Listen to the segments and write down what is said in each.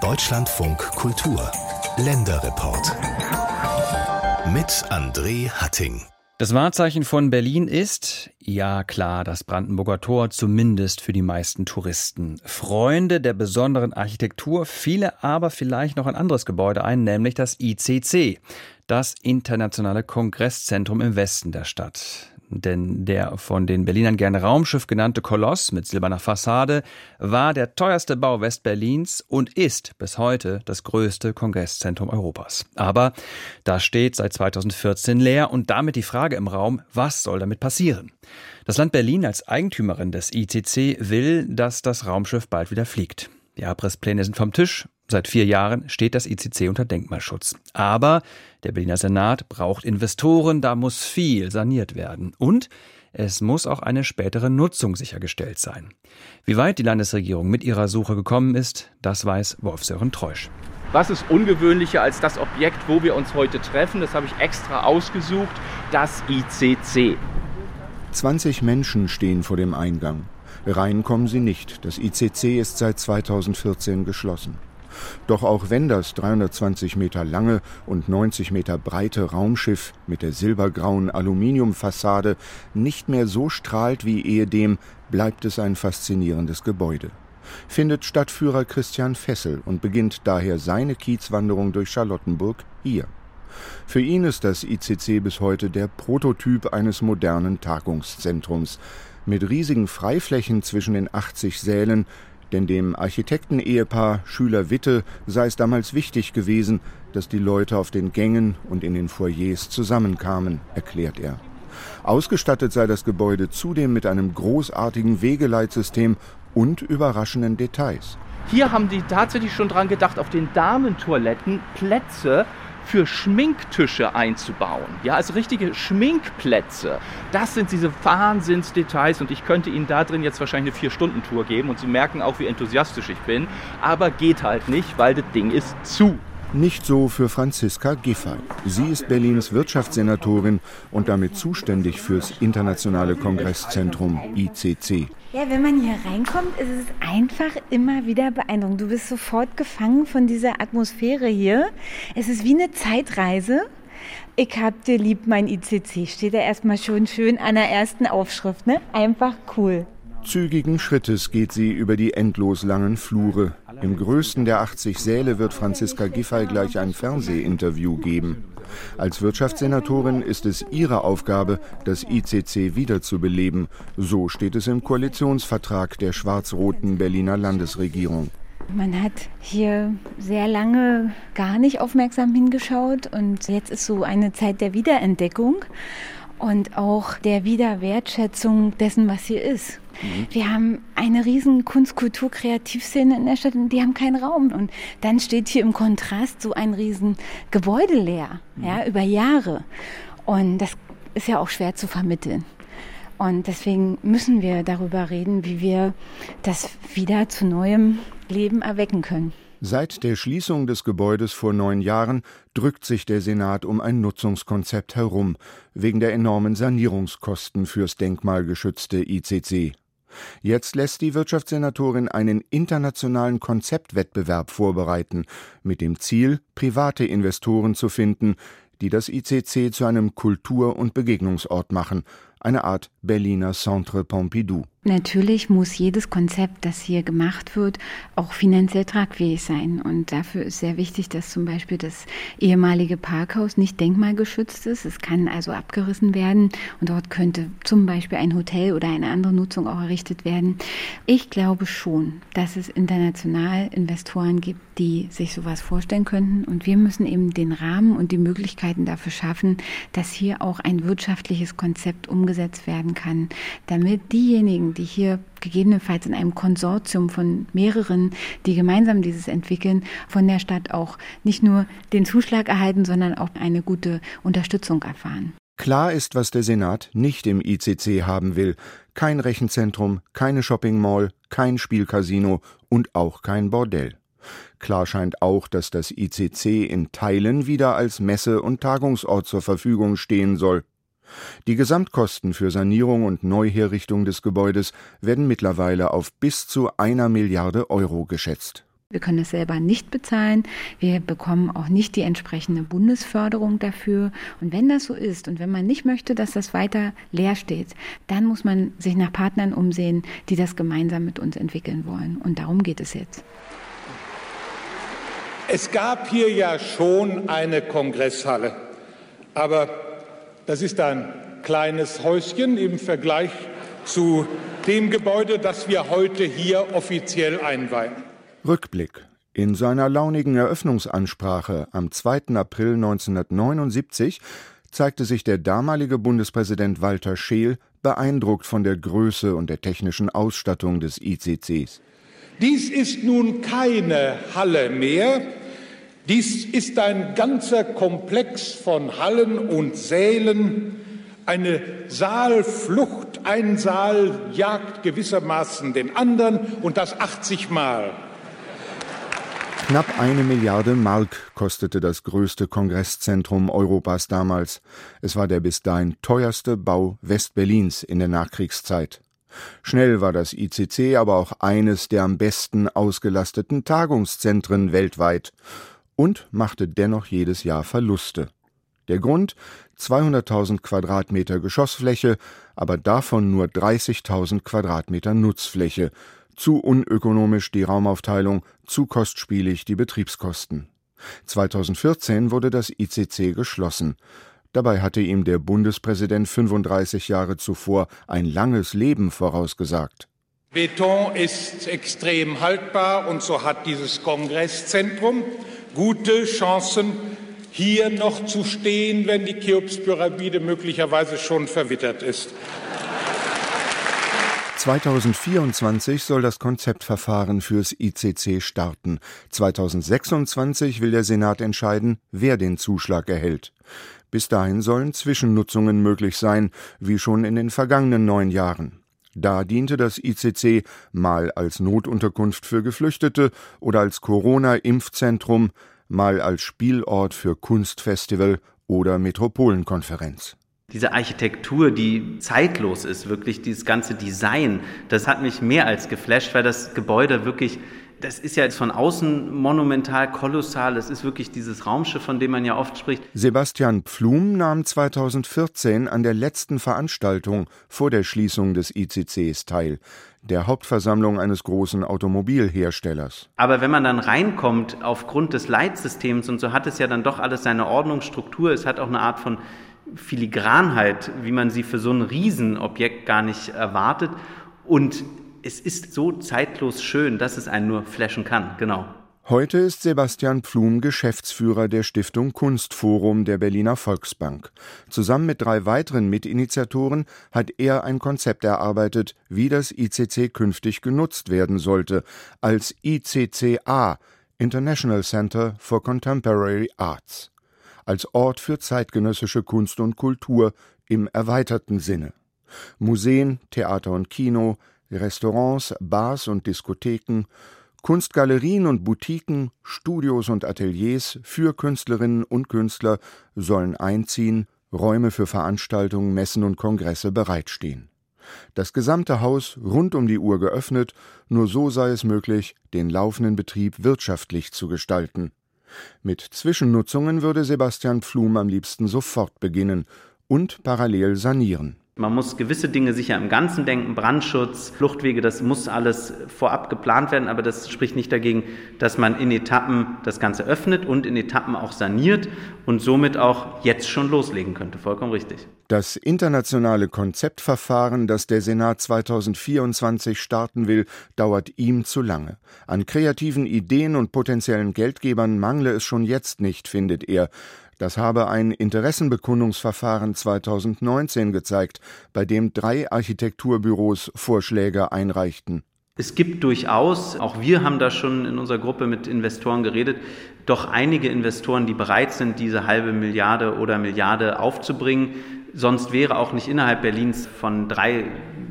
Deutschlandfunk Kultur Länderreport mit André Hatting. Das Wahrzeichen von Berlin ist, ja klar, das Brandenburger Tor, zumindest für die meisten Touristen. Freunde der besonderen Architektur, viele aber vielleicht noch ein anderes Gebäude ein, nämlich das ICC, das Internationale Kongresszentrum im Westen der Stadt. Denn der von den Berlinern gerne Raumschiff genannte Koloss mit silberner Fassade war der teuerste Bau Westberlins und ist bis heute das größte Kongresszentrum Europas. Aber das steht seit 2014 leer und damit die Frage im Raum, was soll damit passieren? Das Land Berlin als Eigentümerin des ICC will, dass das Raumschiff bald wieder fliegt. Die Abrisspläne sind vom Tisch. Seit vier Jahren steht das ICC unter Denkmalschutz. Aber der Berliner Senat braucht Investoren, da muss viel saniert werden. Und es muss auch eine spätere Nutzung sichergestellt sein. Wie weit die Landesregierung mit ihrer Suche gekommen ist, das weiß Wolf-Sören Treusch. Was ist ungewöhnlicher als das Objekt, wo wir uns heute treffen? Das habe ich extra ausgesucht, das ICC. 20 Menschen stehen vor dem Eingang. Rein kommen sie nicht. Das ICC ist seit 2014 geschlossen. Doch auch wenn das 320 Meter lange und 90 Meter breite Raumschiff mit der silbergrauen Aluminiumfassade nicht mehr so strahlt wie ehedem, bleibt es ein faszinierendes Gebäude. Findet Stadtführer Christian Fessel und beginnt daher seine Kiezwanderung durch Charlottenburg hier. Für ihn ist das ICC bis heute der Prototyp eines modernen Tagungszentrums, mit riesigen Freiflächen zwischen den 80 Sälen, denn dem Architektenehepaar Schüler Witte sei es damals wichtig gewesen, dass die Leute auf den Gängen und in den Foyers zusammenkamen, erklärt er. Ausgestattet sei das Gebäude zudem mit einem großartigen Wegeleitsystem und überraschenden Details. Hier haben die tatsächlich schon dran gedacht, auf den Damentoiletten Plätze für Schminktische einzubauen. Ja, also richtige Schminkplätze. Das sind diese Wahnsinnsdetails und ich könnte Ihnen da drin jetzt wahrscheinlich eine Vier-Stunden-Tour geben und Sie merken auch, wie enthusiastisch ich bin. Aber geht halt nicht, weil das Ding ist zu. Nicht so für Franziska Giffey. Sie ist Berlins Wirtschaftssenatorin und damit zuständig fürs Internationale Kongresszentrum ICC. Ja, wenn man hier reinkommt, ist es einfach immer wieder beeindruckend. Du bist sofort gefangen von dieser Atmosphäre hier. Es ist wie eine Zeitreise. Ich hab dir lieb, mein ICC. Steht da erstmal schon schön an der ersten Aufschrift, ne? Einfach cool. Zügigen Schrittes geht sie über die endlos langen Flure. Im größten der 80 Säle wird Franziska Giffey gleich ein Fernsehinterview geben. Als Wirtschaftssenatorin ist es ihre Aufgabe, das ICC wiederzubeleben. So steht es im Koalitionsvertrag der schwarz-roten Berliner Landesregierung. Man hat hier sehr lange gar nicht aufmerksam hingeschaut und jetzt ist so eine Zeit der Wiederentdeckung und auch der Wiederwertschätzung dessen, was hier ist. Mhm. Wir haben eine riesen Kunst-, Kultur-, Kreativszene in der Stadt und die haben keinen Raum. Und dann steht hier im Kontrast so ein riesen Gebäude leer, mhm. ja, über Jahre. Und das ist ja auch schwer zu vermitteln. Und deswegen müssen wir darüber reden, wie wir das wieder zu neuem Leben erwecken können. Seit der Schließung des Gebäudes vor neun Jahren drückt sich der Senat um ein Nutzungskonzept herum, wegen der enormen Sanierungskosten fürs denkmalgeschützte ICC. Jetzt lässt die Wirtschaftssenatorin einen internationalen Konzeptwettbewerb vorbereiten, mit dem Ziel, private Investoren zu finden, die das ICC zu einem Kultur- und Begegnungsort machen, eine Art Berliner Centre Pompidou. Natürlich muss jedes Konzept, das hier gemacht wird, auch finanziell tragfähig sein. Und dafür ist sehr wichtig, dass zum Beispiel das ehemalige Parkhaus nicht denkmalgeschützt ist. Es kann also abgerissen werden und dort könnte zum Beispiel ein Hotel oder eine andere Nutzung auch errichtet werden. Ich glaube schon, dass es international Investoren gibt, die sich sowas vorstellen könnten. Und wir müssen eben den Rahmen und die Möglichkeiten dafür schaffen, dass hier auch ein wirtschaftliches Konzept umgesetzt werden kann, damit diejenigen, die hier gegebenenfalls in einem Konsortium von mehreren, die gemeinsam dieses entwickeln, von der Stadt auch nicht nur den Zuschlag erhalten, sondern auch eine gute Unterstützung erfahren. Klar ist, was der Senat nicht im ICC haben will. Kein Rechenzentrum, keine Shopping Mall, kein Spielcasino und auch kein Bordell. Klar scheint auch, dass das ICC in Teilen wieder als Messe- und Tagungsort zur Verfügung stehen soll. Die Gesamtkosten für Sanierung und Neuherrichtung des Gebäudes werden mittlerweile auf bis zu einer Milliarde Euro geschätzt. Wir können es selber nicht bezahlen. Wir bekommen auch nicht die entsprechende Bundesförderung dafür. Und wenn das so ist und wenn man nicht möchte, dass das weiter leer steht, dann muss man sich nach Partnern umsehen, die das gemeinsam mit uns entwickeln wollen. Und darum geht es jetzt. Es gab hier ja schon eine Kongresshalle, aber das ist ein kleines Häuschen im Vergleich zu dem Gebäude, das wir heute hier offiziell einweihen. Rückblick. In seiner launigen Eröffnungsansprache am 2. April 1979 zeigte sich der damalige Bundespräsident Walter Scheel beeindruckt von der Größe und der technischen Ausstattung des ICCs. Dies ist nun keine Halle mehr, dies ist ein ganzer Komplex von Hallen und Sälen, eine Saalflucht, ein Saal jagt gewissermaßen den anderen und das 80 Mal. Knapp eine Milliarde Mark kostete das größte Kongresszentrum Europas damals. Es war der bis dahin teuerste Bau Westberlins in der Nachkriegszeit. Schnell war das ICC aber auch eines der am besten ausgelasteten Tagungszentren weltweit und machte dennoch jedes Jahr Verluste. Der Grund 200.000 Quadratmeter Geschossfläche, aber davon nur 30.000 Quadratmeter Nutzfläche zu unökonomisch die Raumaufteilung, zu kostspielig die Betriebskosten. 2014 wurde das ICC geschlossen. Dabei hatte ihm der Bundespräsident 35 Jahre zuvor ein langes Leben vorausgesagt. Beton ist extrem haltbar und so hat dieses Kongresszentrum gute Chancen, hier noch zu stehen, wenn die Cheops-Pyramide möglicherweise schon verwittert ist. 2024 soll das Konzeptverfahren fürs ICC starten. 2026 will der Senat entscheiden, wer den Zuschlag erhält. Bis dahin sollen Zwischennutzungen möglich sein, wie schon in den vergangenen neun Jahren. Da diente das ICC mal als Notunterkunft für Geflüchtete oder als Corona-Impfzentrum, mal als Spielort für Kunstfestival oder Metropolenkonferenz. Diese Architektur, die zeitlos ist, wirklich dieses ganze Design, das hat mich mehr als geflasht, weil das Gebäude wirklich, das ist ja jetzt von außen monumental, kolossal, das ist wirklich dieses Raumschiff, von dem man ja oft spricht. Sebastian Pflum nahm 2014 an der letzten Veranstaltung vor der Schließung des ICCs teil der Hauptversammlung eines großen Automobilherstellers. Aber wenn man dann reinkommt aufgrund des Leitsystems und so hat es ja dann doch alles seine Ordnungsstruktur, es hat auch eine Art von Filigranheit, wie man sie für so ein Riesenobjekt gar nicht erwartet. Und es ist so zeitlos schön, dass es einen nur flashen kann, genau. Heute ist Sebastian Pflum Geschäftsführer der Stiftung Kunstforum der Berliner Volksbank. Zusammen mit drei weiteren Mitinitiatoren hat er ein Konzept erarbeitet, wie das ICC künftig genutzt werden sollte, als ICCA International Center for Contemporary Arts als Ort für zeitgenössische Kunst und Kultur im erweiterten Sinne. Museen, Theater und Kino, Restaurants, Bars und Diskotheken, Kunstgalerien und Boutiquen, Studios und Ateliers für Künstlerinnen und Künstler sollen einziehen, Räume für Veranstaltungen, Messen und Kongresse bereitstehen. Das gesamte Haus rund um die Uhr geöffnet, nur so sei es möglich, den laufenden Betrieb wirtschaftlich zu gestalten. Mit Zwischennutzungen würde Sebastian Pflum am liebsten sofort beginnen und parallel sanieren. Man muss gewisse Dinge sicher im Ganzen denken, Brandschutz, Fluchtwege, das muss alles vorab geplant werden, aber das spricht nicht dagegen, dass man in Etappen das Ganze öffnet und in Etappen auch saniert und somit auch jetzt schon loslegen könnte. Vollkommen richtig. Das internationale Konzeptverfahren, das der Senat 2024 starten will, dauert ihm zu lange. An kreativen Ideen und potenziellen Geldgebern mangle es schon jetzt nicht, findet er. Das habe ein Interessenbekundungsverfahren 2019 gezeigt, bei dem drei Architekturbüros Vorschläge einreichten. Es gibt durchaus, auch wir haben da schon in unserer Gruppe mit Investoren geredet, doch einige Investoren, die bereit sind, diese halbe Milliarde oder Milliarde aufzubringen. Sonst wäre auch nicht innerhalb Berlins von drei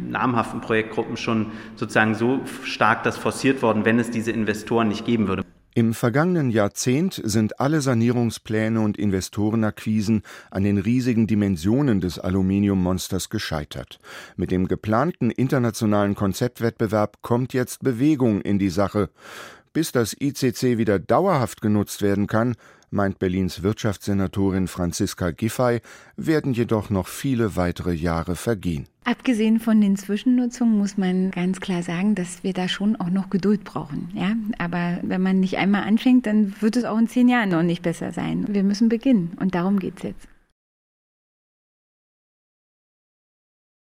namhaften Projektgruppen schon sozusagen so stark das forciert worden, wenn es diese Investoren nicht geben würde. Im vergangenen Jahrzehnt sind alle Sanierungspläne und Investorenakquisen an den riesigen Dimensionen des Aluminiummonsters gescheitert. Mit dem geplanten internationalen Konzeptwettbewerb kommt jetzt Bewegung in die Sache. Bis das ICC wieder dauerhaft genutzt werden kann, meint Berlins Wirtschaftssenatorin Franziska Giffey, werden jedoch noch viele weitere Jahre vergehen. Abgesehen von den Zwischennutzungen muss man ganz klar sagen, dass wir da schon auch noch Geduld brauchen. Ja? Aber wenn man nicht einmal anfängt, dann wird es auch in zehn Jahren noch nicht besser sein. Wir müssen beginnen und darum geht es jetzt.